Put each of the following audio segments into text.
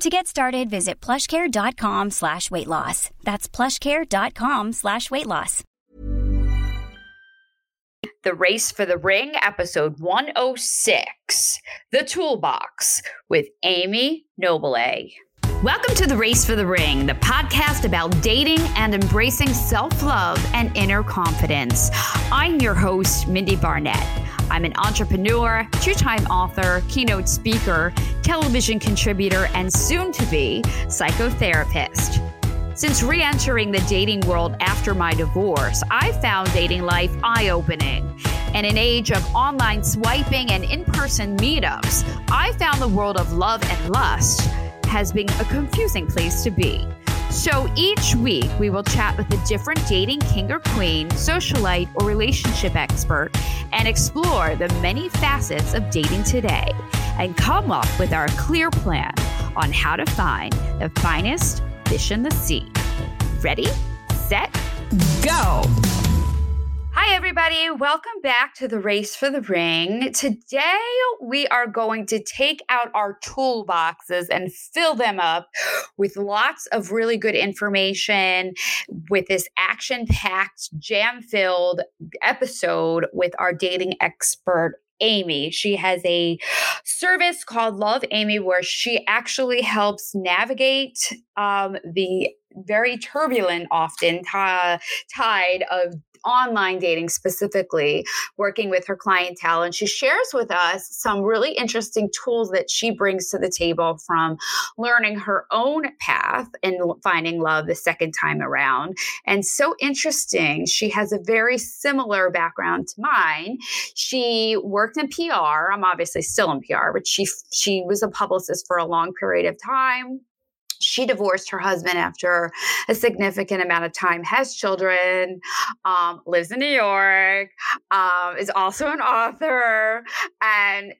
To get started, visit plushcare.com slash weight loss. That's plushcare.com slash weight loss. The Race for the Ring, episode 106, The Toolbox with Amy Nobile. Welcome to The Race for the Ring, the podcast about dating and embracing self love and inner confidence. I'm your host, Mindie Barnett. I'm an entrepreneur, two time author, keynote speaker, television contributor, and soon to be psychotherapist. Since re entering the dating world after my divorce, I found dating life eye opening. In an age of online swiping and in person meetups, I found the world of love and lust has been a confusing place to be. So each week, we will chat with a different dating king or queen, socialite, or relationship expert and explore the many facets of dating today and come up with our clear plan on how to find the finest fish in the sea. Ready, set, go. Hi, everybody. Welcome back to the Race for the Ring. Today, we are going to take out our toolboxes and fill them up with lots of really good information with this action packed, jam filled episode with our dating expert, Amy. She has a service called Love Amy where she actually helps navigate um, the very turbulent, often t- tide of online dating specifically, working with her clientele. And she shares with us some really interesting tools that she brings to the table from learning her own path and finding love the second time around. And so interesting, she has a very similar background to mine. She worked in PR. I'm obviously still in PR, but she she was a publicist for a long period of time she divorced her husband after a significant amount of time, has children, um, lives in New York, um, is also an author, and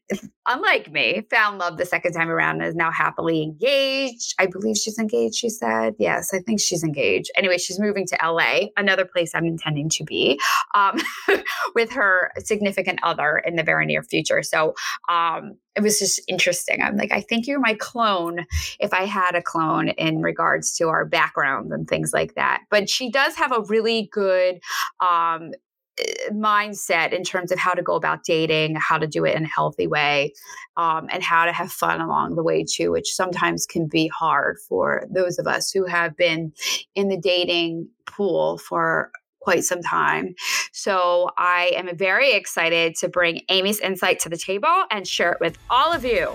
unlike me, found love the second time around and is now happily engaged. I believe she's engaged, she said. Yes, I think she's engaged. Anyway, she's moving to LA, another place I'm intending to be, um, with her significant other in the very near future. So um, it was just interesting. I'm like, I think you're my clone if I had a clone in regards to our backgrounds and things like that. But she does have a really good um, mindset in terms of how to go about dating, how to do it in a healthy way, um, and how to have fun along the way too, which sometimes can be hard for those of us who have been in the dating pool for quite some time. So I am very excited to bring Amy's insight to the table and share it with all of you.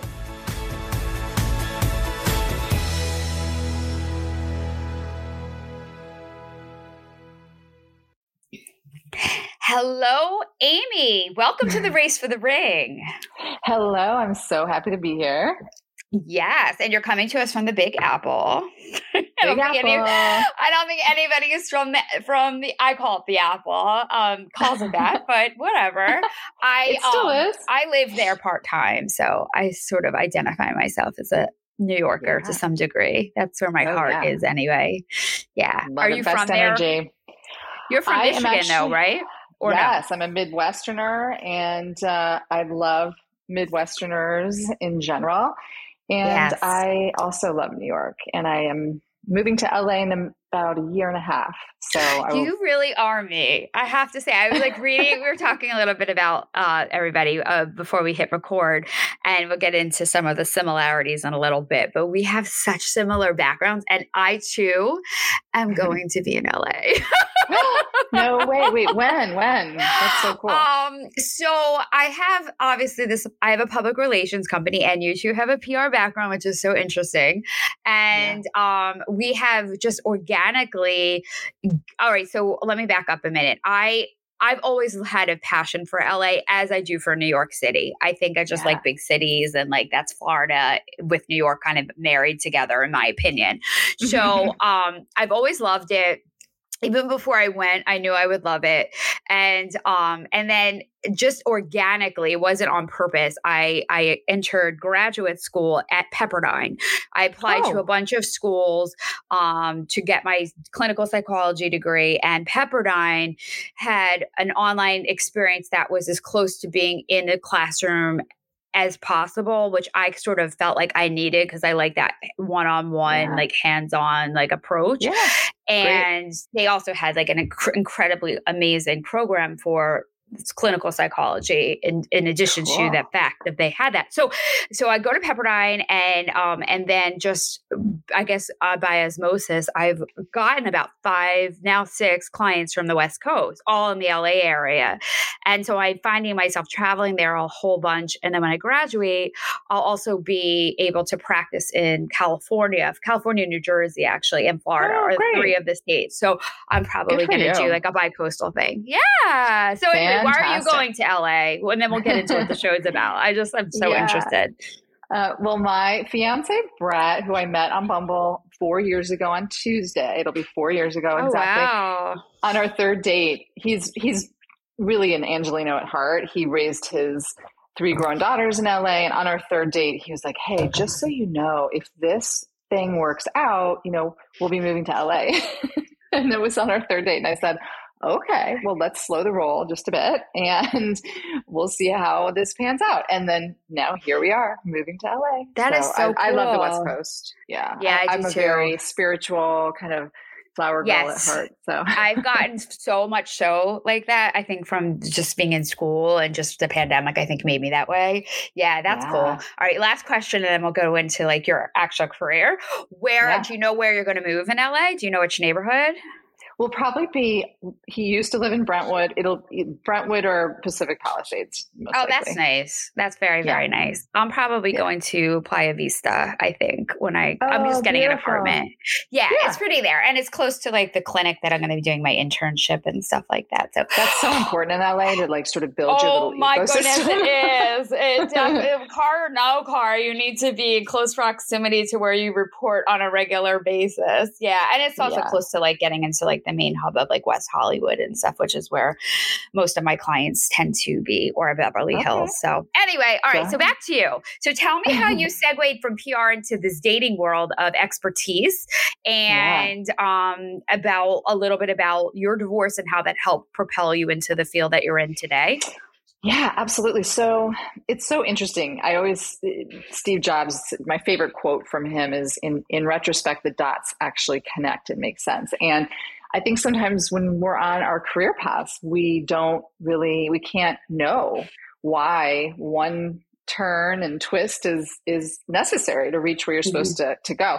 Hello, Amy. Welcome to the Race for the Ring. Hello, I'm so happy to be here. Yes, and you're coming to us from the Big Apple. Big I, don't Apple. Any, I don't think anybody is from the from the. I call it the Apple. Um, calls it that, but whatever. I it still um, is. I live there part time, so I sort of identify myself as a New Yorker yeah. to some degree. That's where my oh, heart yeah. is, anyway. Yeah. Love Are you from there? You're from I Michigan, actually, though, right? Or yes, no? I'm a Midwesterner, and uh, I love Midwesterners in general. And yes. I also love New York, and I am moving to LA in the about a year and a half. So I you really are me. I have to say, I was like reading. we were talking a little bit about uh, everybody uh, before we hit record, and we'll get into some of the similarities in a little bit. But we have such similar backgrounds, and I too am going to be in LA. no way. Wait, when? When? That's so cool. Um, so I have obviously this. I have a public relations company, and you two have a PR background, which is so interesting. And yeah. um, we have just organically. All right, so let me back up a minute. I I've always had a passion for LA as I do for New York City. I think I just yeah. like big cities and like that's Florida with New York kind of married together in my opinion. So um I've always loved it even before I went, I knew I would love it. And um and then just organically, it wasn't on purpose. I I entered graduate school at Pepperdine. I applied oh. to a bunch of schools um to get my clinical psychology degree and Pepperdine had an online experience that was as close to being in the classroom as possible, which I sort of felt like I needed because I like that one on one, like hands on, like approach. Yeah, and great. they also had like an inc- incredibly amazing program for clinical psychology in, in addition cool. to that fact that they had that. So so i go to pepperdine and um and then just i guess uh, by osmosis i've gotten about five now six clients from the west coast all in the la area. And so i'm finding myself traveling there a whole bunch. And then when i graduate i'll also be able to practice in california california new jersey actually and florida oh, are great. three of the states. So i'm probably going to do like a bi-coastal thing. Yeah. So anyway, why are you going to LA? And then we'll get into what the show is about. I just, I'm so yeah. interested. Uh, well, my fiance Brett, who I met on Bumble four years ago on Tuesday, it'll be four years ago oh, exactly. Wow. On our third date, he's he's really an Angeleno at heart. He raised his three grown daughters in LA, and on our third date, he was like, "Hey, just so you know, if this thing works out, you know, we'll be moving to LA." and it was on our third date, and I said, okay, well, let's slow the roll just a bit and we'll see how this pans out. And then now here we are moving to LA. That so is so I, cool. I, love the West Coast. Yeah. Yeah. I, am a too. very spiritual kind of flower girl yes. at heart. So I've gotten so much so like that. I think from just being in school and just the pandemic, I think made me that way. Yeah, that's yeah. cool. All right, last question, and then we'll go into like your actual career. Where yeah. do you know where you're going to move in LA? Do you know which neighborhood? Will probably be he used to live in Brentwood. It'll Brentwood or Pacific Palisades. oh, likely. that's nice. That's very very nice. I'm probably yeah. going to Playa Vista. I think when I oh, I'm just oh, getting beautiful. an apartment. Yeah, yeah, it's pretty there, and it's close to like the clinic that I'm going to be doing my internship and stuff like that. So that's so important in LA to like sort of build oh, your little. Oh my ecosystem. goodness, it is. It, car or no car, you need to be in close proximity to where you report on a regular basis. Yeah, and it's also close to like getting into like the main hub of like West Hollywood and stuff, which is where most of my clients tend to be, or Beverly okay. Hills. So, anyway, all right. So, back to you. So, tell me how you segued from PR into this dating world of expertise and yeah. um, about a little bit about your divorce and how that helped propel you into the field that you're in today. Yeah, absolutely. So it's so interesting. I always Steve Jobs, my favorite quote from him is in in retrospect the dots actually connect and make sense. And I think sometimes when we're on our career paths, we don't really, we can't know why one turn and twist is is necessary to reach where you're mm-hmm. supposed to, to go.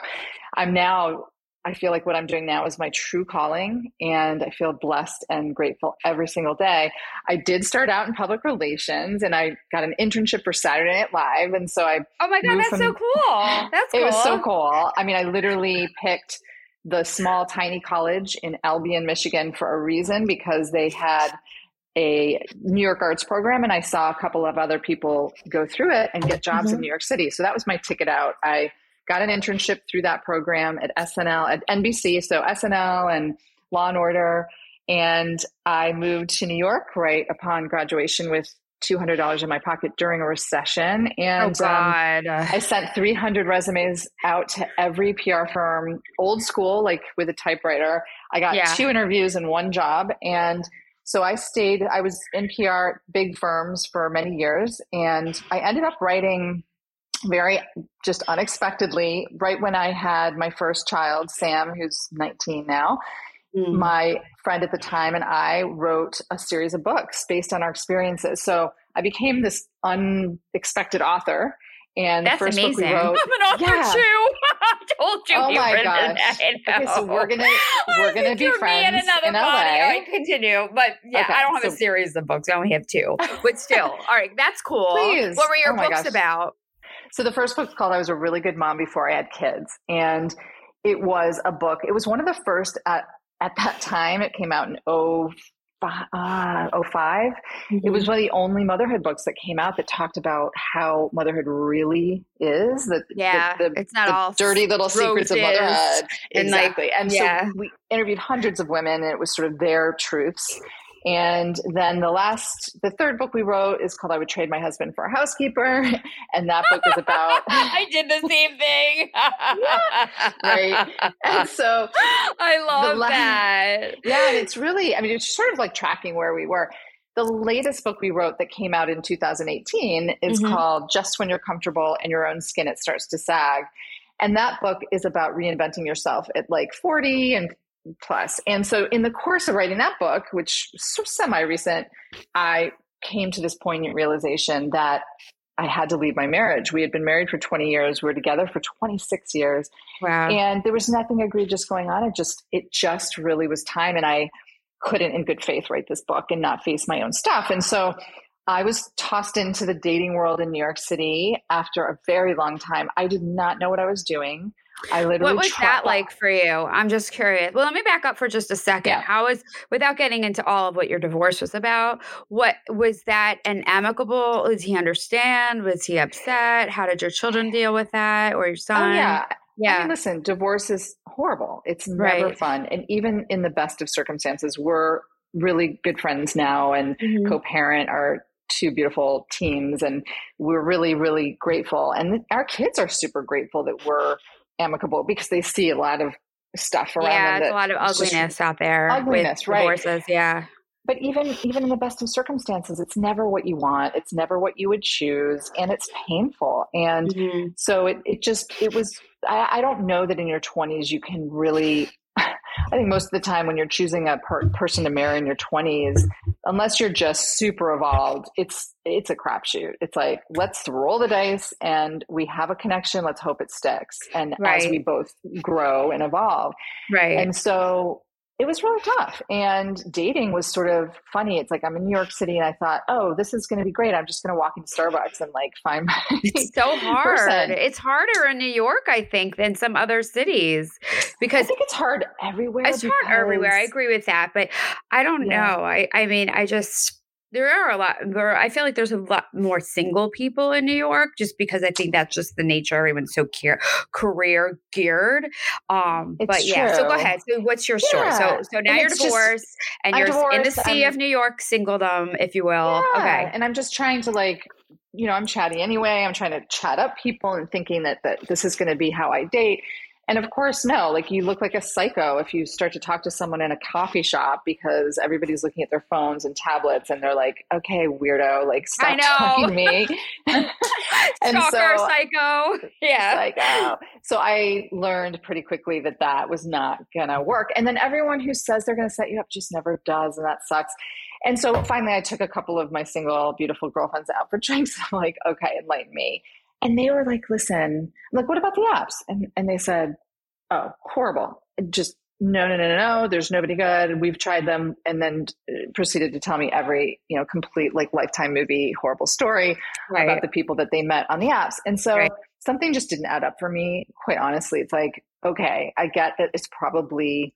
I'm now I feel like what I'm doing now is my true calling, and I feel blessed and grateful every single day. I did start out in public relations, and I got an internship for Saturday Night Live, and so I. Oh my god, that's from, so cool! That's cool. It was so cool. I mean, I literally picked the small, tiny college in Albion, Michigan for a reason because they had a New York arts program and I saw a couple of other people go through it and get jobs mm-hmm. in New York City. So that was my ticket out. I got an internship through that program at SNL, at NBC, so SNL and Law and Order. And I moved to New York right upon graduation with $200 in my pocket during a recession. And oh God. Um, I sent 300 resumes out to every PR firm, old school, like with a typewriter. I got yeah. two interviews and one job. And so I stayed, I was in PR, big firms for many years. And I ended up writing very just unexpectedly, right when I had my first child, Sam, who's 19 now, mm. my friend at the time and I wrote a series of books based on our experiences. So I became this unexpected author. And That's first amazing. book we wrote, I'm an author yeah. too. I told you. Oh my gosh. Okay, so we're gonna we're gonna be friends in another in LA. body. All right, continue. But yeah, Okay, I don't have so- a series of books. I only have two. But still, all right, that's cool. Please. What were your Oh books gosh. about? So the first book's called I Was a Really Good Mom Before I Had Kids. And it was a book, it was one of the first at, at that time. It came out in 05. Uh, 05. It was one of the only motherhood books that came out that talked about how motherhood really is. The, Yeah, the, the, it's not all dirty little secrets of motherhood. and, like, exactly. and yeah. so we interviewed hundreds of women, and it was sort of their truths. And then the last, the third book we wrote is called I Would Trade My Husband for a Housekeeper. And that book is about. I did the same thing. right. And so, I love la- that. yeah, and it's really, I mean, it's sort of like tracking where we were. The latest book we wrote that came out in 2018 is Mhm. called Just When You're Comfortable in Your Own Skin, It Starts to Sag. And that book is about reinventing yourself at like 40 and plus. And so, in the course of writing that book, which is semi recent, I came to this poignant realization that I had to leave my marriage. We had been married for 20 years, we were together for 26 years Wow. and there was nothing egregious going on it just it just really was time and i couldn't in good faith write this book and not face my own stuff and so i was tossed into the dating world in new york city after a very long time i did not know what i was doing i literally What was that like for you? I'm just curious. Well, let me back up for just a second. Yeah. How was, without getting into all of what your divorce was about, what was that an amicable? Did he understand? Was he upset? How did your children deal with that or your son? oh yeah I Yeah. mean, listen, divorce is horrible. It's never Right. fun. And even in the best of circumstances, we're really good friends now and Mhm. co parent our two beautiful teams. And we're really, really grateful. And our kids are super grateful that we're amicable because they see a lot of stuff around yeah, them. it's that a lot of ugliness out there Ugliness, with right. divorces. Yeah. but even even in the best of circumstances, it's never what you want. It's never what you would choose, and it's painful. And Mhm. so it, it just it was I, I don't know that in your 20s you can really i think most of the time when you're choosing a per- person to marry in your 20s unless you're just super evolved it's it's a crapshoot. It's like let's roll the dice and we have a connection. Let's hope it sticks. And as we both grow and evolve. Right. and so it was really tough. And dating was sort of funny. It's like I'm in New York City and I thought, oh, this is going to be great. I'm just going to walk into Starbucks and like find my it's so hard. person. It's harder in New York, I think, than some other cities because I think it's hard everywhere. it's hard everywhere. I agree with that, but I don't Yeah. know. I I mean, I just there are a lot. There, I feel like there's a lot more single people in New York, just because I think that's just the nature. Everyone's so care, career geared. Um, It's but yeah. So go ahead. So what's your story? So Yeah. so now And you're it's just- divorced and I'm you're in the divorced, sea I'm- of New York singledom, if you will. Yeah, Okay. And I'm just trying to like, you know, I'm chatty anyway. I'm trying to chat up people and thinking that, that this is going to be how I date. And of course, no, like you look like a psycho if you start to talk to someone in a coffee shop because everybody's looking at their phones and tablets and they're like, okay, weirdo, like stop I know. talking to me. and Stalker, so psycho. Yeah. psycho. So I learned pretty quickly that that was not going to work. And then everyone who says they're going to set you up just never does. And that sucks. And so finally, I took a couple of my single, beautiful girlfriends out for drinks. I'm like, okay, enlighten me. And they were like, listen, I'm like, what about the apps? And, and they said, oh, horrible. Just no, no, no, no, no. There's nobody good. We've tried them. And then uh, proceeded to tell me every, you know, complete like lifetime movie, horrible story Right. about the people that they met on the apps. And so Right. something just didn't add up for me, quite honestly. It's like, okay, I get that it's probably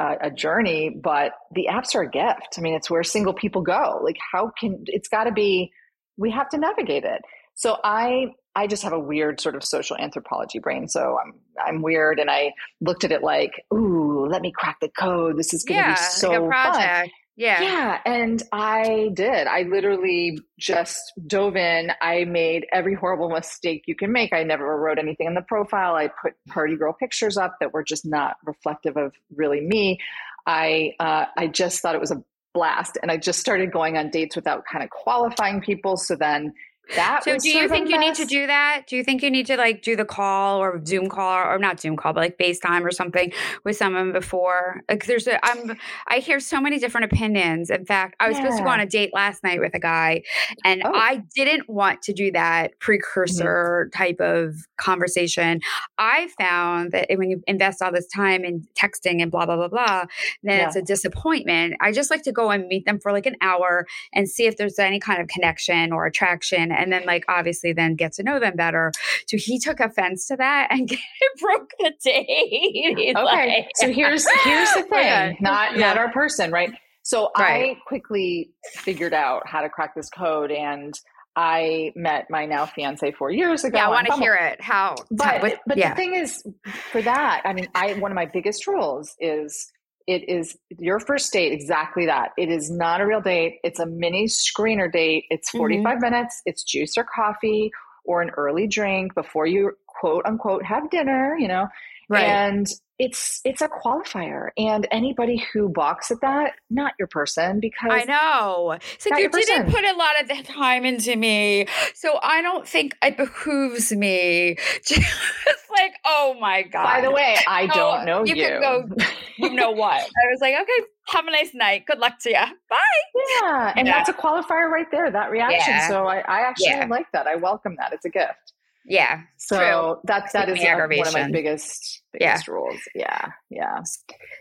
a, a journey, but the apps are a gift. I mean, it's where single people go. Like, how can it's got to be, we have to navigate it. So I, I just have a weird sort of social anthropology brain. So I'm, I'm weird. And I looked at it like, ooh, let me crack the code. This is going to yeah, be so like fun. Yeah. Yeah, and I did. I literally just dove in. I made every horrible mistake you can make. I never wrote anything in the profile. I put party girl pictures up that were just not reflective of really me. I uh, I just thought it was a blast, and I just started going on dates without kind of qualifying people. So then that so do you think you need to do that do you think you need to like do the call or zoom call or not zoom call but like facetime or something with someone before like there's a i'm i hear so many different opinions in fact i was yeah. supposed to go on a date last night with a guy and oh. i didn't want to do that mm-hmm. precursor mm-hmm. type of conversation i found that when you invest all this time in texting and blah blah blah blah then yeah. it's a disappointment i just like to go and meet them for like an hour and see if there's any kind of connection or attraction and then like obviously then get to know them better. So he took offense to that and broke the date. okay. Like, so here's here's the oh thing, not yeah. not our person, right? So right. I quickly figured out how to crack this code and I met my now fiance four years ago. Yeah, I want to hear it. How? But with, but yeah. the thing is, for that, I mean, I one of my biggest rules is it is your first date exactly that. It is not a real date. It's a mini screener date. It's 45 mm-hmm. minutes. It's juice or coffee or an early drink before you quote unquote have dinner you know? Right. and it's it's a qualifier and anybody who balks at that not your person because i know. So you didn't put a lot of the time into me. So i don't think it behooves me just like oh my god by the way i don't oh, know you, you. go you know what? I was like okay have a nice night. Good luck to you bye. Yeah and yeah. that's a qualifier right there that reaction. Yeah. so i, I actually yeah. like that. I welcome that. It's a gift yeah. So true. that that is one of my biggest biggest yeah. rules. Yeah. Yeah.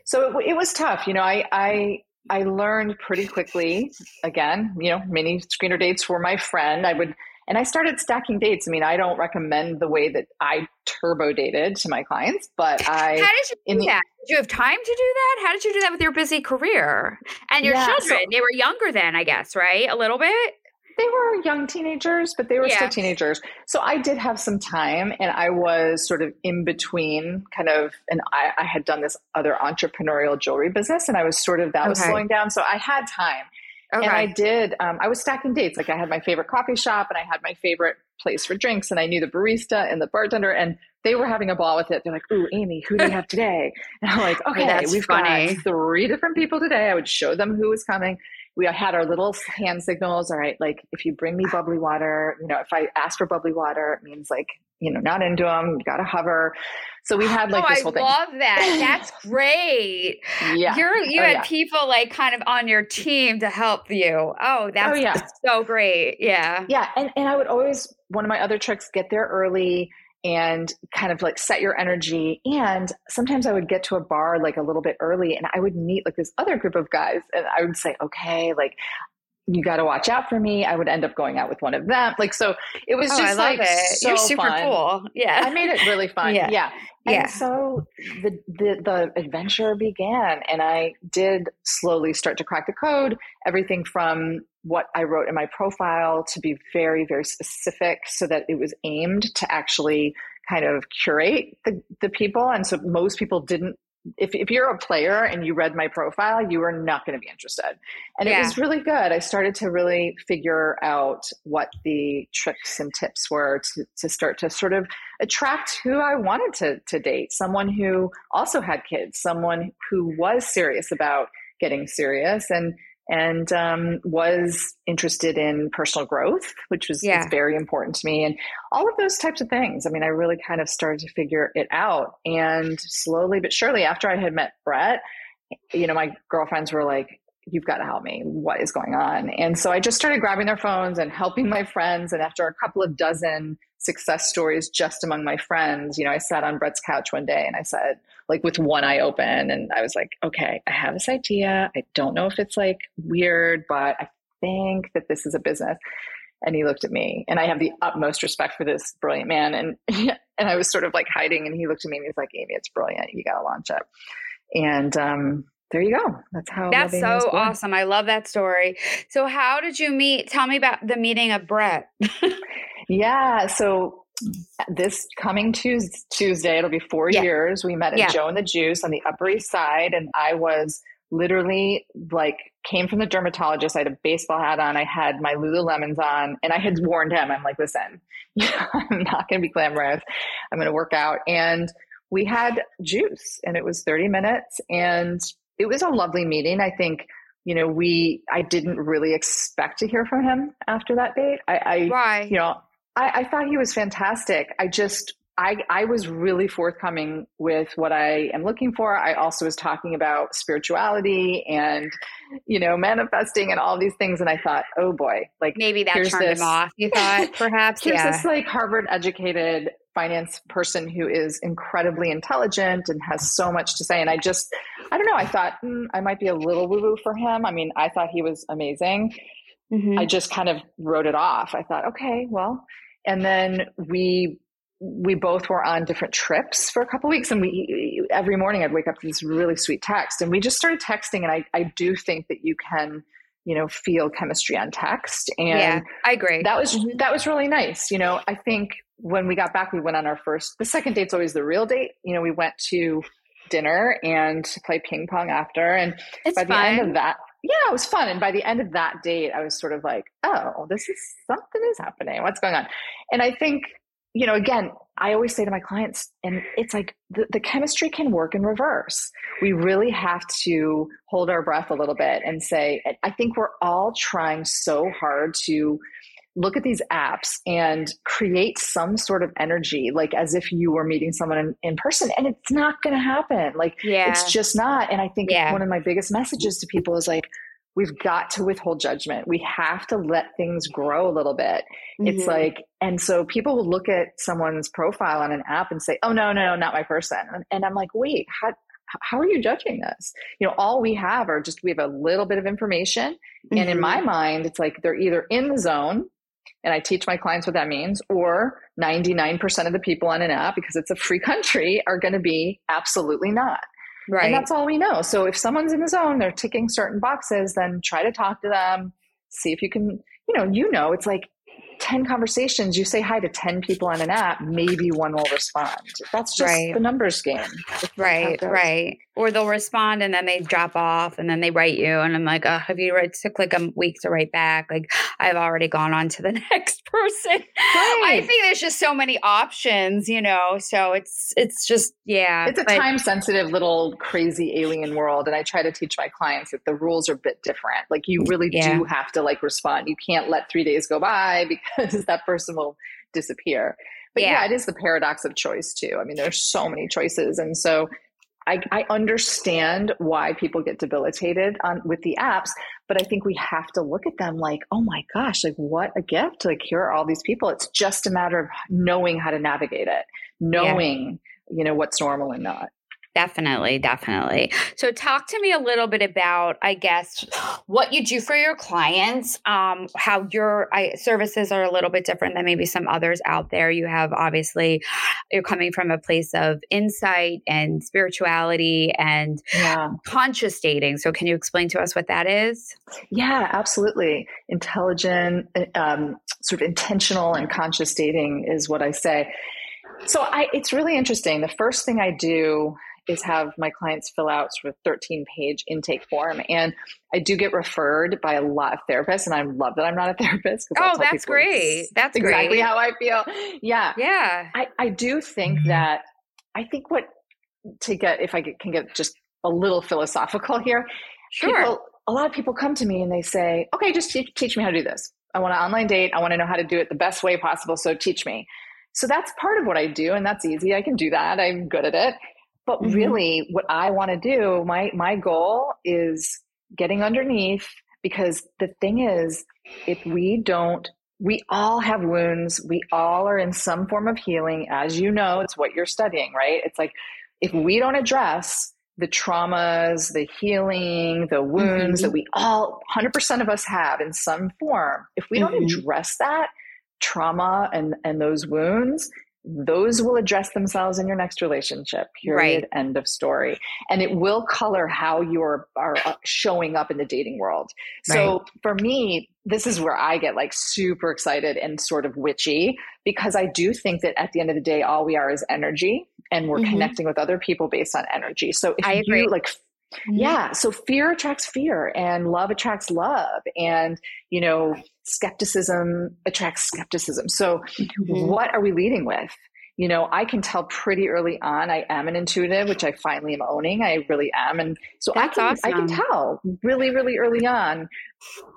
So it, it was tough. You know, I I I learned pretty quickly. Again, you know, mini screener dates were my friend. I would and I started stacking dates. I mean, I don't recommend the way that I turbo dated to my clients, but I. How did you do the, that? Did you have time to do that? How did you do that with your busy career and your yeah, children? So, they were younger then, I guess, right? A little bit they were young teenagers, but they were yeah. still teenagers. So I did have some time and I was sort of in between kind of, and I, I had done this other entrepreneurial jewelry business and I was sort of, that okay. was slowing down. So I had time. Okay. And I did, um, I was stacking dates. Like I had my favorite coffee shop and I had my favorite place for drinks and I knew the barista and the bartender and they were having a ball with it. They're like, "Ooh, Amy, who do you have today?" And I'm like, "Okay, we've funny. got three different people today." I would show them who was coming, we had our little hand signals. All right, like if you bring me bubbly water, you know, if I ask for bubbly water, it means like you know, not into them. You got to hover. So we had like oh, this whole I thing. I love that. That's great. yeah, You're, you oh, had yeah. people like kind of on your team to help you. Oh, oh that's oh, yeah. so great. Yeah, yeah, and and I would always one of my other tricks get there early and kind of like set your energy. And sometimes I would get to a bar like a little bit early and I would meet like this other group of guys and I would say, okay, like you got to watch out for me. I would end up going out with one of them. Like, so it was oh, just like, it. so You're super fun. cool. Yeah. I made it really fun. yeah. yeah. And yeah. so the, the, the adventure began and I did slowly start to crack the code, everything from what I wrote in my profile to be very, very specific so that it was aimed to actually kind of curate the, the people. And so most people didn't if, if you're a player and you read my profile, you are not going to be interested. And yeah. it was really good. I started to really figure out what the tricks and tips were to, to start to sort of attract who I wanted to, to date someone who also had kids, someone who was serious about getting serious and and um, was interested in personal growth, which was yeah. very important to me, and all of those types of things. I mean, I really kind of started to figure it out, and slowly but surely, after I had met Brett, you know, my girlfriends were like, "You've got to help me. What is going on?" And so I just started grabbing their phones and helping my friends. And after a couple of dozen success stories just among my friends. You know, I sat on Brett's couch one day and I said, like with one eye open, and I was like, okay, I have this idea. I don't know if it's like weird, but I think that this is a business. And he looked at me, and I have the utmost respect for this brilliant man. And and I was sort of like hiding, and he looked at me and he's like, Amy, it's brilliant. You got to launch it. And um, there you go. That's how. That's so awesome. I love that story. So, how did you meet? Tell me about the meeting of Brett. Yeah. So this coming Tuesday, it'll be four yeah. years. We met at yeah. Joe and the Juice on the Upper East Side, and I was literally like came from the dermatologist. I had a baseball hat on. I had my Lululemons on, and I had warned him. I'm like, listen, I'm not going to be glamorous. I'm going to work out, and we had juice, and it was 30 minutes, and it was a lovely meeting. I think you know, we, I didn't really expect to hear from him after that date. I, I Why? you know, I, I thought he was fantastic. I just, I, I was really forthcoming with what I am looking for. I also was talking about spirituality and, you know, manifesting and all these things. And I thought, oh boy, like Maybe that turned this- him off. You thought perhaps, here's yeah. this like Harvard educated finance person who is incredibly intelligent and has so much to say. And I just, I don't know, I thought mm, I might be a little woo woo for him. I mean, I thought he was amazing. Mhm. I just kind of wrote it off. I thought, okay, well, and then we we both were on different trips for a couple weeks and we every morning I'd wake up to this really sweet text and we just started texting and I, I do think that you can, you know, feel chemistry on text and yeah, I agree. that was that was really nice. You know, I think when we got back we went on our first the second date's always the real date. You know, we went to dinner and played ping pong after and it's by the fun. end of that yeah it was fun. And by the end of that date i was sort of like oh this is something is happening. What's going on? And i think you know again i always say to my clients and it's like the, the chemistry can work in reverse. We really have to hold our breath a little bit and say i think we're all trying so hard to look at these apps and create some sort of energy like as if you were meeting someone in, in person and it's not going to happen like yeah. it's just not. And I think Yeah. one of my biggest messages to people is like, we've got to withhold judgment. We have to let things grow a little bit. It's Mhm. like, and so people will look at someone's profile on an app and say, oh, no, no, no not my person. And, and I'm like, wait, how, how are you judging this? You know, all we have are just, we have a little bit of information. And in my mind, it's like they're either in the zone, and I teach my clients what that means, or 99% of the people on an app, because it's a free country, are going to be absolutely not. right. And that's all we know. So if someone's in the zone, they're ticking certain boxes, then try to talk to them, see if you can, you know, you know, it's like 10 conversations, you say hi to 10 people on an app, maybe one will respond. That's just Right. the numbers game. Right, right. Or they'll respond and then they drop off and then they write you. And I'm like, oh, have you read? It took like a week to write back. Like, I've already gone on to the next person. I think there's just so many options, you know? So it's, it's just, yeah. It's a but- time sensitive little crazy alien world. And I try to teach my clients that the rules are a bit different. Like you really Yeah. do have to like respond. You can't let three days go by because that person will disappear. But yeah. Yeah. it is the paradox of choice too. I mean, there's so many choices. And so I, I understand why people get debilitated on with the apps, but I think we have to look at them like, oh my gosh, like what a gift. Like here are all these people. It's just a matter of knowing how to navigate it, knowing, you know, what's normal and not. Definitely, definitely. So, talk to me a little bit about, I guess, what you do for your clients. Um, how your I, services are a little bit different than maybe some others out there. You have obviously, you're coming from a place of insight and spirituality and Yeah. conscious dating. So, can you explain to us what that is? Yeah, absolutely. Intelligent, um, sort of intentional and conscious dating is what I say. So I, it's really interesting. The first thing I do is have my clients fill out sort of 13 page intake form. And I do get referred by a lot of therapists, and I love that I'm not a therapist. 'cause I'll Oh, that's great. That's exactly great. how I feel. Yeah. Yeah. I, I do think mm-hmm. that I think what to get if I get, can get just a little philosophical here. Sure. People, a lot of people come to me and they say, "Okay, just teach, teach me how to do this. I want an online date. I want to know how to do it the best way possible. So teach me." So that's part of what I do, and that's easy. I can do that. I'm good at it. But Mhm. really, what I want to do, my my goal is getting underneath because the thing is, if we don't we all have wounds. We all are in some form of healing. As you know, it's what you're studying, right? It's like if we don't address the traumas, the healing, the wounds Mhm. that we all, 100% of us have in some form, if we don't Mhm. address that trauma and, and those wounds, those will address themselves in your next relationship. Period. Right. End of story. And it will color how you are, uh, showing up in the dating world. So for me, this is where I get like super excited and sort of witchy because I do think that at the end of the day, all we are is energy and we're Mhm. connecting with other people based on energy. So if I agree. you like, yeah, so fear attracts fear and love attracts love and, you know, skepticism attracts skepticism. So Mhm. what are we leading with? you know, I can tell pretty early on I am an intuitive, which I finally am owning. I really am. And so That's I can awesome. I can tell really, really early on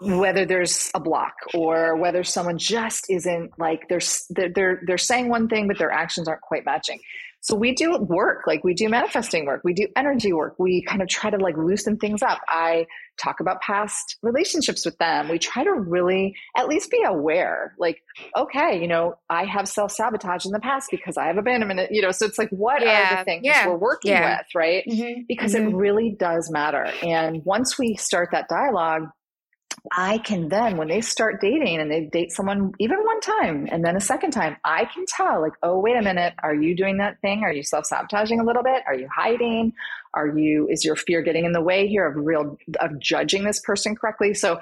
whether there's a block or whether someone just isn't like they're they're, they're saying one thing but their actions aren't quite matching. So we do work, like we do manifesting work, we do energy work. We kind of try to like loosen things up. I talk about past relationships with them. We try to really at least be aware, like, okay, you know, I have self sabotage in the past because I have abandonment, you know, so it's like, what Yeah, are the things yeah, we're working yeah. with, right? Mhm, Because mhm. it really does matter. And once we start that dialogue, I can then, when they start dating and they date someone even one time and then a second time, I can tell, like, oh, wait a minute, are you doing that thing? Are you self sabotaging a little bit? Are you hiding? Are you, is your fear getting in the way here of real, of judging this person correctly? So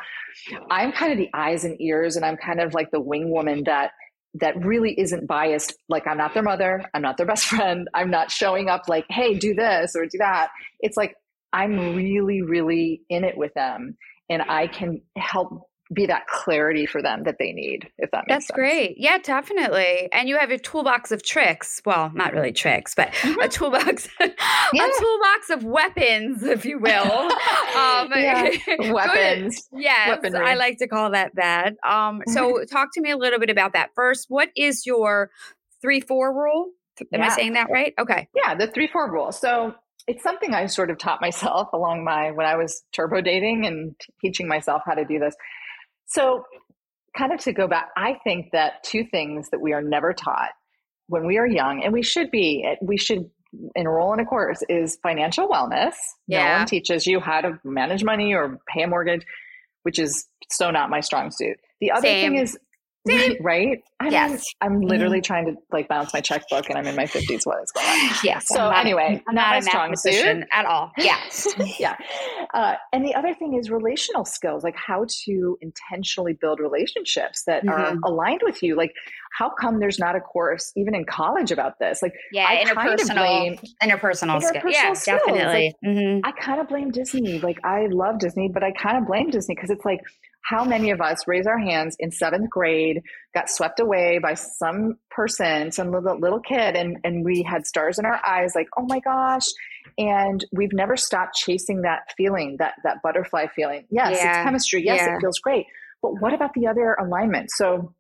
I'm kind of the eyes and ears and I'm kind of like the wing woman that, that really isn't biased. Like, I'm not their mother. I'm not their best friend. I'm not showing up like, hey, do this or do that. It's like, I'm really, really in it with them and I can help be that clarity for them that they need, if that makes That's sense. great. Yeah, definitely. And you have a toolbox of tricks. Well, not really tricks, but a toolbox, Mm-hmm. Yeah. a toolbox of weapons, if you will. Um, Yeah. Weapons. Yes, Weaponry. I like to call that that. Um, so talk to me a little bit about that. First, what is your three four rule? Am I saying that right? Okay. Yeah, the three four rule. So it's something I sort of taught myself along my when I was turbo dating and teaching myself how to do this. So kind of to go back, I think that two things that we are never taught when we are young, and we should be, we should enroll in a course is financial wellness. Yeah. No one teaches you how to manage money or pay a mortgage, which is so not my strong suit. The other Same. thing is Same. right. I Yes. mean, I'm literally trying to like balance my checkbook, and I'm in my 50s. What is going on? Yes. So I'm not- anyway, I'm not not a strong suit. at all. Yes. yeah. Uh, and the other thing is relational skills, like how to intentionally build relationships that are Mhm. aligned with you. Like, how come there's not a course even in college about this? Like, Yeah, I kind of interpersonal, blame- interpersonal. Interpersonal Yeah, skills, definitely. Mhm. I kind of blame Disney. Like, I love Disney, but I kind of blame Disney because it's like, how many of us raise our hands in seventh grade, got swept away by some person, some little, little kid, and, and we had stars in our eyes, like, oh my gosh. And we've never stopped chasing that feeling, that, that butterfly feeling. Yes, Yeah. it's chemistry. Yes, Yeah. it feels great. But what about the other alignment? So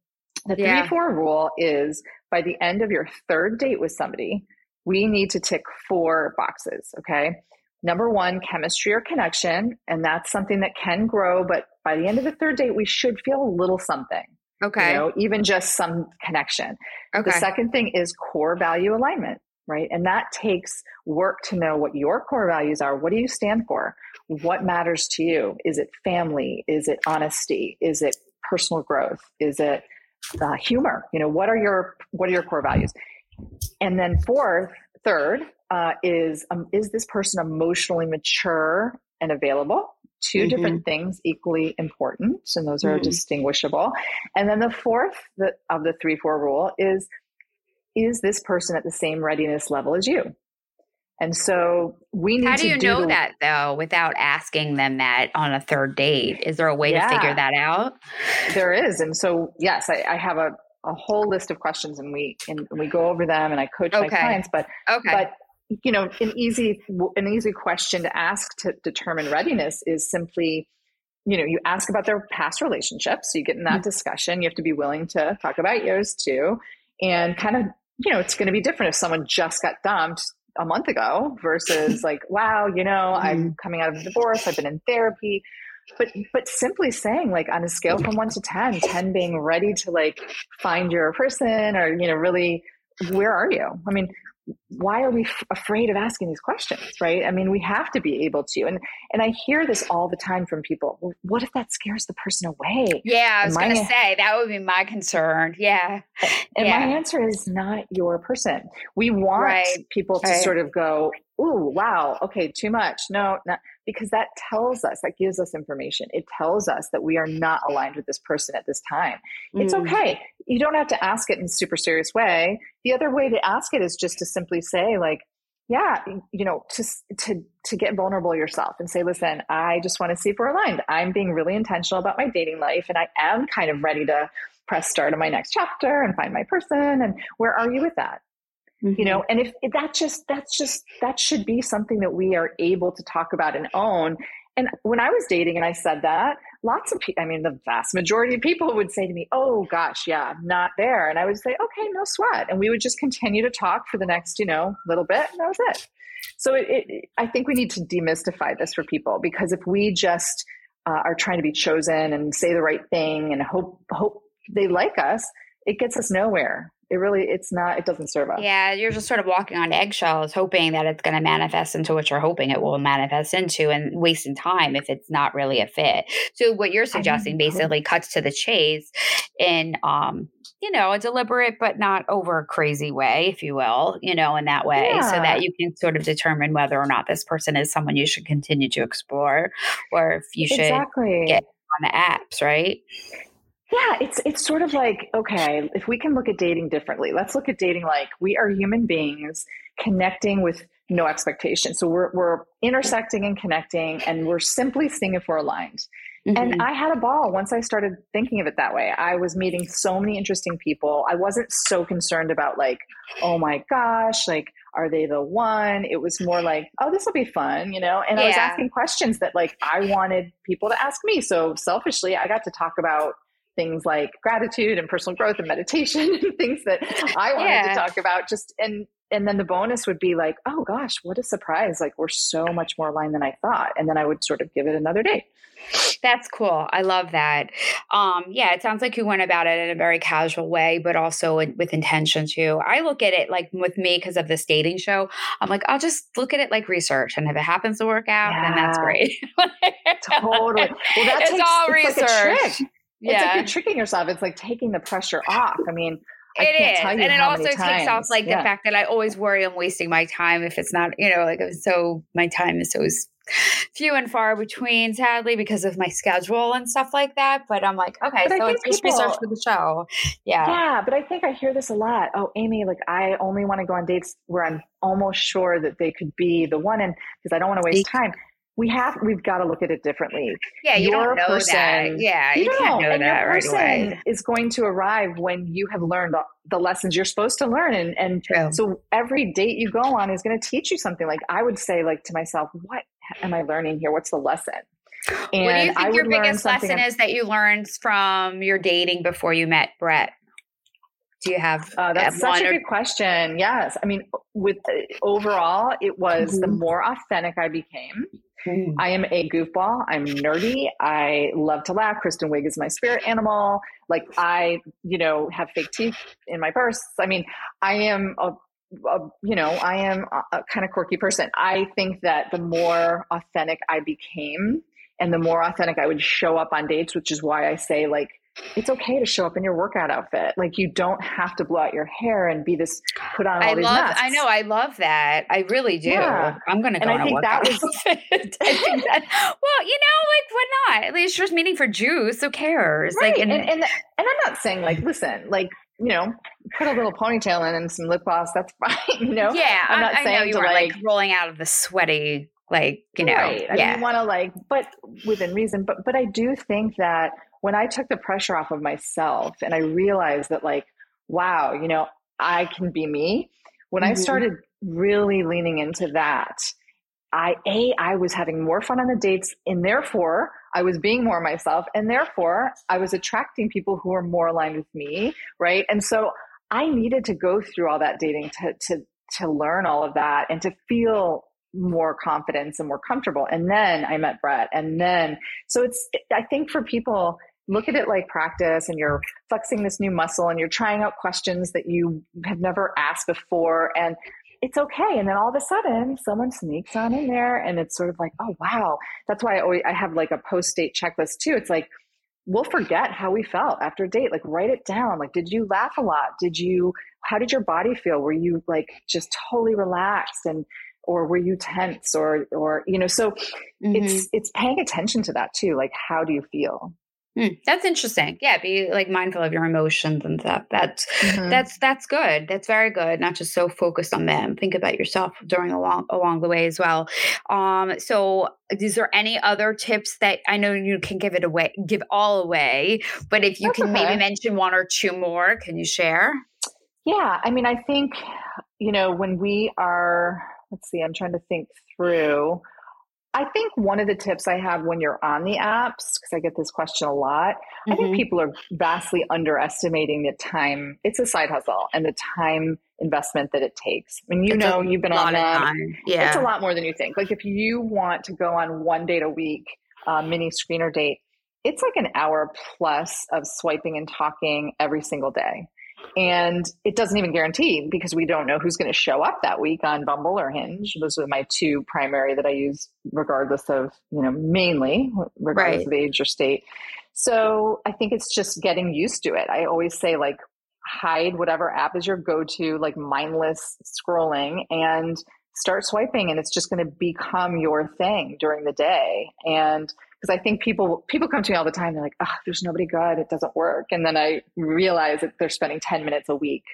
the three Yeah. four rule is by the end of your third date with somebody, we need to tick four boxes. Okay. Number one, chemistry or connection. And that's something that can grow, but by the end of the third date, we should feel a little something, Okay. you know, even just some connection. okay. The second thing is core value alignment, right? And that takes work to know what your core values are. What do you stand for? What matters to you? Is it family? Is it honesty? Is it personal growth? Is it uh, humor? You know, what are your what are your core values? And then fourth, third uh, is um, is this person emotionally mature and available? 2 Mhm. different things equally important, and those are Mhm. distinguishable. And then the fourth the, of the three four rule is is this person at the same readiness level as you? And so we need How to do you know the- that though without asking them that on a third date? Is there a way to figure that out? There is, and so yes, I, I have a, a whole list of questions, and we and we go over them, and I coach my clients. But Okay. but you know, an easy an easy question to ask to determine readiness is simply, you know, you ask about their past relationships. So you get in that Mhm. discussion. You have to be willing to talk about yours too, and kind of you know, it's going to be different if someone just got dumped a month ago versus like, wow, you know, I'm coming out of a divorce. I've been in therapy but but simply saying like on a scale from 1 to 10 10 being ready to like find your person or you know really where are you i mean why are we f- afraid of asking these questions right i mean we have to be able to and and i hear this all the time from people well, what if that scares the person away yeah, I was going to say that would be my concern. Yeah. and Yeah. my answer is not your person we want Right. people to Right. sort of go ooh wow okay too much no not because that tells us that gives us information. It tells us that we are not aligned with this person at this time. It's Mm. okay. You don't have to ask it in a super serious way. The other way to ask it is just to simply say like yeah you know to to to get vulnerable yourself and say listen i just want to see if we're aligned. I'm being really intentional about my dating life and i am kind of ready to press start on my next chapter and find my person and where are you with that Mm-hmm. You know, and if, if that just that's just that should be something that we are able to talk about and own. And when I was dating and I said that, lots of people, I mean, the vast majority of people would say to me, Oh gosh, yeah, I'm not there. And I would say, Okay, no sweat. And we would just continue to talk for the next, you know, little bit. And that was it. So it, it, I think we need to demystify this for people because if we just uh, are trying to be chosen and say the right thing and hope hope they like us, it gets us nowhere. It really, it's not, it doesn't serve us. Yeah, you're just sort of walking on eggshells, hoping that it's going to manifest into what you're hoping it will manifest into and wasting time if it's not really a fit. So, what you're suggesting basically cuts to the chase in, um, you know, a deliberate but not over crazy way, if you will, you know, in that way, yeah. so that you can sort of determine whether or not this person is someone you should continue to explore or if you should exactly. get on the apps, right? Yeah, it's it's sort of like okay, if we can look at dating differently, let's look at dating like we are human beings connecting with no expectation. So we're we're intersecting and connecting, and we're simply seeing if we're aligned. Mm-hmm. And I had a ball once I started thinking of it that way. I was meeting so many interesting people. I wasn't so concerned about like, oh my gosh, like are they the one? It was more like, oh, this will be fun, you know? And yeah. I was asking questions that like I wanted people to ask me. So selfishly, I got to talk about things like gratitude and personal growth and meditation and things that I wanted yeah. to talk about just and and then the bonus would be like, oh gosh, what a surprise. Like we're so much more aligned than I thought. And then I would sort of give it another day. That's cool. I love that. Um, yeah, it sounds like you went about it in a very casual way, but also with intention too. I look at it like with me because of this dating show. I'm like, I'll just look at it like research, and if it happens to work out, yeah. then that's great. totally. Well, that's it's all it's research. Like yeah. It's like you're tricking yourself. It's like taking the pressure off. I mean, I it is. and it also takes times. off like yeah. the fact that I always worry I'm wasting my time if it's not, you know, like so my time is so few and far between, sadly, because of my schedule and stuff like that. But I'm like, okay, but so it's just people, research for the show. Yeah. Yeah. But I think I hear this a lot. Oh, Amy, like I only want to go on dates where I'm almost sure that they could be the one. And because I don't want to waste time we have we've got to look at it differently. Yeah, you your don't know person, that. Yeah, you, you can't know, know that right away. Is going to arrive when you have learned the lessons you're supposed to learn, and and True. so every date you go on is going to teach you something. Like I would say, like to myself, what am I learning here? What's the lesson? And what do you think your biggest lesson is that you learned from your dating before you met Brett? Do you have? Uh, that's such a or- good question. Yes, I mean, with uh, overall, it was mm-hmm. the more authentic I became Mm. I am a goofball. I'm nerdy. I love to laugh. Kristen Wiig is my spirit animal. Like I, you know, have fake teeth in my purse. I mean, I am a, a you know, I am a, a kind of quirky person. I think that the more authentic I became and the more authentic I would show up on dates, which is why I say like it's okay to show up in your workout outfit. Like you don't have to blow out your hair and be this put on all I these love, masks. I know, I love that. I really do. Yeah. I'm gonna go and I think that was I think that well, you know, like why not? At least just meeting for juice. Who cares? Right. Like and, and and and I'm not saying like, listen, like you know, put a little ponytail in and some lip gloss. That's fine. You know, yeah. I'm not I, saying I know you are like, like, rolling out of the sweaty, like you know, right. I yeah. want to like, but within reason. But but I do think that when I took the pressure off of myself and I realized that, like, wow, you know, I can be me, when mm-hmm. I started really leaning into that, I, A, I was having more fun on the dates, and therefore I was being more myself, and therefore I was attracting people who were more aligned with me, right? And so I needed to go through all that dating to, to, to learn all of that and to feel more confidence and more comfortable. And then I met Brett. And then, so it's, I think for people, look at it like practice and you're flexing this new muscle and you're trying out questions that you have never asked before and it's okay. And then all of a sudden someone sneaks on in there and it's sort of like oh wow. That's why i always i have like a post date checklist too. It's like we'll forget how we felt after a date. Like write it down. Like did you laugh a lot? Did you how did your body feel? Were you like just totally relaxed and or were you tense or or you know so mm-hmm. it's it's paying attention to that too. Like how do you feel Hmm, that's interesting. Yeah, be like mindful of your emotions and stuff. That's mm-hmm. that's that's good. That's very good. Not just so focused on them. Think about yourself during along along the way as well. Um, so is there any other tips that I know you can give it away, give all away, but if you that's can okay. maybe mention one or two more, can you share? Yeah, I mean, I think you know, when we are, let's see, I'm trying to think through. I think one of the tips I have when you're on the apps, because I get this question a lot, mm-hmm. I think mm-hmm. people are vastly underestimating the time. It's a side hustle and the time investment that it takes. I mean, you it's know, you've been on them. Yeah. It's a lot more than you think. Like if you want to go on one date a week, uh, mini screener date, it's like an hour plus of swiping and talking every single day. And it doesn't even guarantee because we don't know who's going to show up that week on Bumble or Hinge. Those are my two primary that I use, regardless of, you know, mainly, regardless right. of age or state. So I think it's just getting used to it. I always say, like, hide whatever app is your go to, like mindless scrolling, and start swiping. And it's just going to become your thing during the day. And because I think people people come to me all the time. They're like, "Oh, there's nobody good. It doesn't work." And then I realize that they're spending ten minutes a week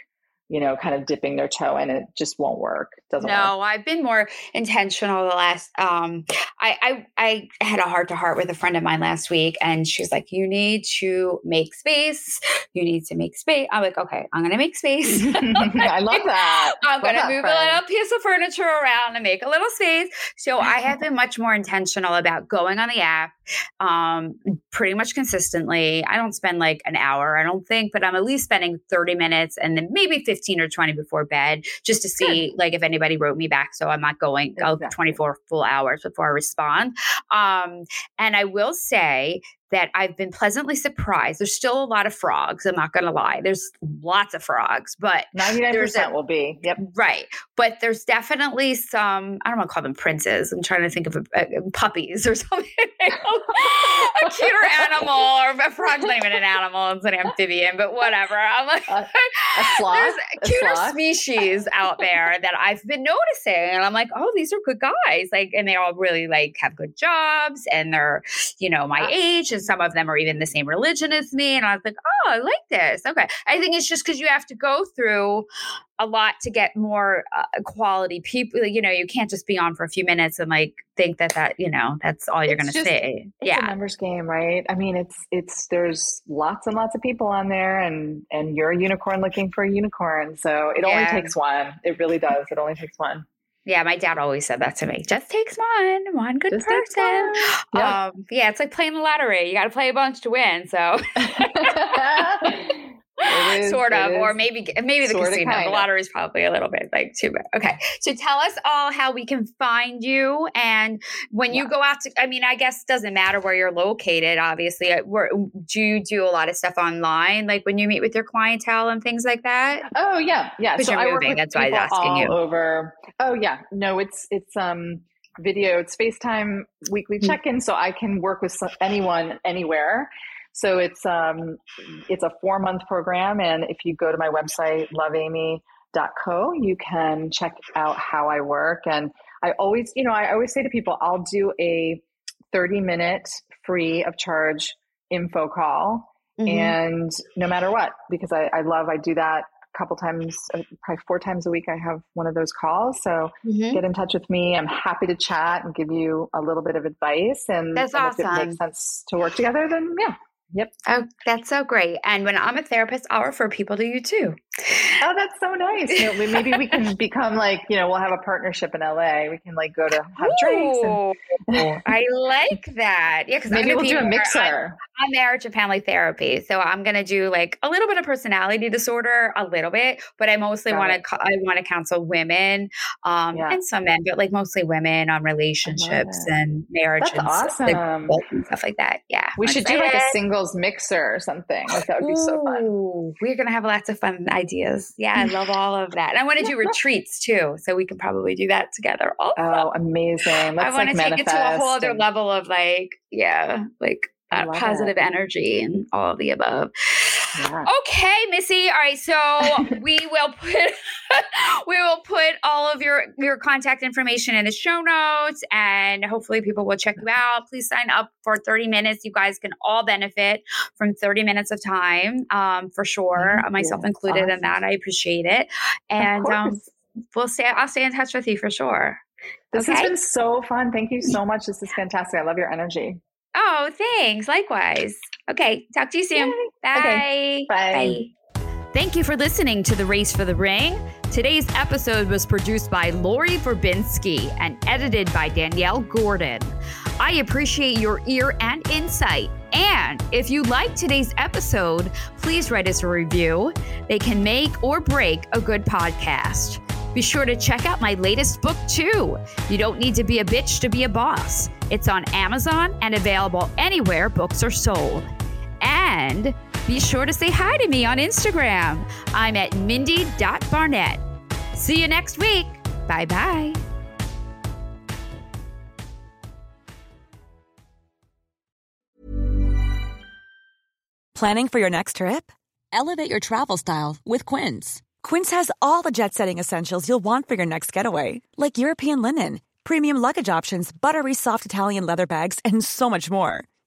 you know, kind of dipping their toe in it just won't work. Doesn't no, work. I've been more intentional the last um I, I I had a heart to heart with a friend of mine last week and she's like, You need to make space. You need to make space. I'm like, okay, I'm gonna make space. I love that. I'm love gonna move friend. a little piece of furniture around and make a little space. So I have been much more intentional about going on the app um pretty much consistently. I don't spend like an hour, I don't think, but I'm at least spending 30 minutes and then maybe 15 15 or 20 before bed just to see like if anybody wrote me back. So I'm not going exactly. 24 full hours before I respond. Um, and I will say that I've been pleasantly surprised. There's still a lot of frogs. I'm not going to lie. There's lots of frogs, but 99% will be. Yep. Right. But there's definitely some, I don't want to call them princes. I'm trying to think of a, a, puppies or something. a cuter animal or a frog's not even an animal. It's an amphibian, but whatever. I'm like, a, a sloth, there's a cuter sloth. species out there that I've been noticing. And I'm like, oh, these are good guys. Like, and they all really like have good jobs and they're, you know, my age and some of them are even the same religion as me. And I was like, oh, I like this. Okay. I think it's just because you have to go through a lot to get more uh, quality people. You know, you can't just be on for a few minutes and like think that that, you know, that's all you're going to say. yeah. a numbers game, right? I mean, it's, it's, there's lots and lots of people on there and, and you're a unicorn looking for a unicorn. So it yeah. only takes one. It really does. It only takes one. Yeah, my dad always said that to me. Just takes one, one good Just person. Yeah. Um, yeah, it's like playing the lottery. You got to play a bunch to win. So is, sort of, or maybe maybe the casino. The lottery is probably a little bit like too bad. Okay, so tell us all how we can find you, and when you go out to. I mean, I guess doesn't matter where you're located. Obviously, uh, where, do you do a lot of stuff online, like when you meet with your clientele and things like that? Oh yeah, yeah. So you're moving. That's why I was asking you. Over. Oh yeah, no, it's it's um video. It's FaceTime weekly mm. check in, so I can work with anyone anywhere. So it's um, it's a four month program, and if you go to my website loveamy.co, you can check out how I work. And I always, you know, I always say to people, I'll do a 30 minute free of charge info call, mm-hmm. and no matter what, because I, I love I do that a couple times, uh, probably four times a week. I have one of those calls. So mm-hmm. get in touch with me. I'm happy to chat and give you a little bit of advice. And, That's and awesome. if it makes sense to work together, then yeah, Yep. Oh, that's so great. And when I'm a therapist, I'll refer people to you too. Oh, that's so nice. You know, maybe we can become like, you know, we'll have a partnership in LA. We can like go to have Ooh, drinks. And... I like that. Yeah, because maybe we'll do a mixer. I'm, marriage and family therapy, so I'm going to do like a little bit of personality disorder, a little bit, but I mostly want to I want to counsel women, um, yeah. and some men, but like mostly women on relationships and marriage that's and awesome. stuff, and stuff like that. Yeah, we should do like a singles mixer or something. Like that would be Ooh, so fun. We're gonna have lots of fun ideas. Yeah, I love all of that. And I want to do retreats too, so we can probably do that together. Also. Oh, amazing! Let's I want like to take it to a whole other level of like, yeah, like that uh, positive it. energy and all of the above. Yeah. Okay, Missy. All right, so we will put we will put all of your your contact information in the show notes, and hopefully people will check you out. Please sign up for thirty minutes. You guys can all benefit from thirty minutes of time, um, for sure. Thank myself you. included awesome. in that. I appreciate it, and um, we'll stay. I'll stay in touch with you for sure. This okay? has been so fun. Thank you so much. This is fantastic. I love your energy. Oh, thanks. Likewise. Okay. Talk to you soon. Bye. Okay. Bye. Bye. Thank you for listening to The Race for the Ring. Today's episode was produced by Laurie Verbinski and edited by Danielle Gordon. I appreciate your ear and insight. And if you like today's episode, please write us a review. They can make or break a good podcast. Be sure to check out my latest book, too. You don't need to be a bitch to be a boss. It's on Amazon and available anywhere books are sold. And be sure to say hi to me on Instagram. I'm at mindie.barnett. See you next week. Bye bye. Planning for your next trip? Elevate your travel style with Quince. Quince has all the jet setting essentials you'll want for your next getaway, like European linen, premium luggage options, buttery soft Italian leather bags, and so much more.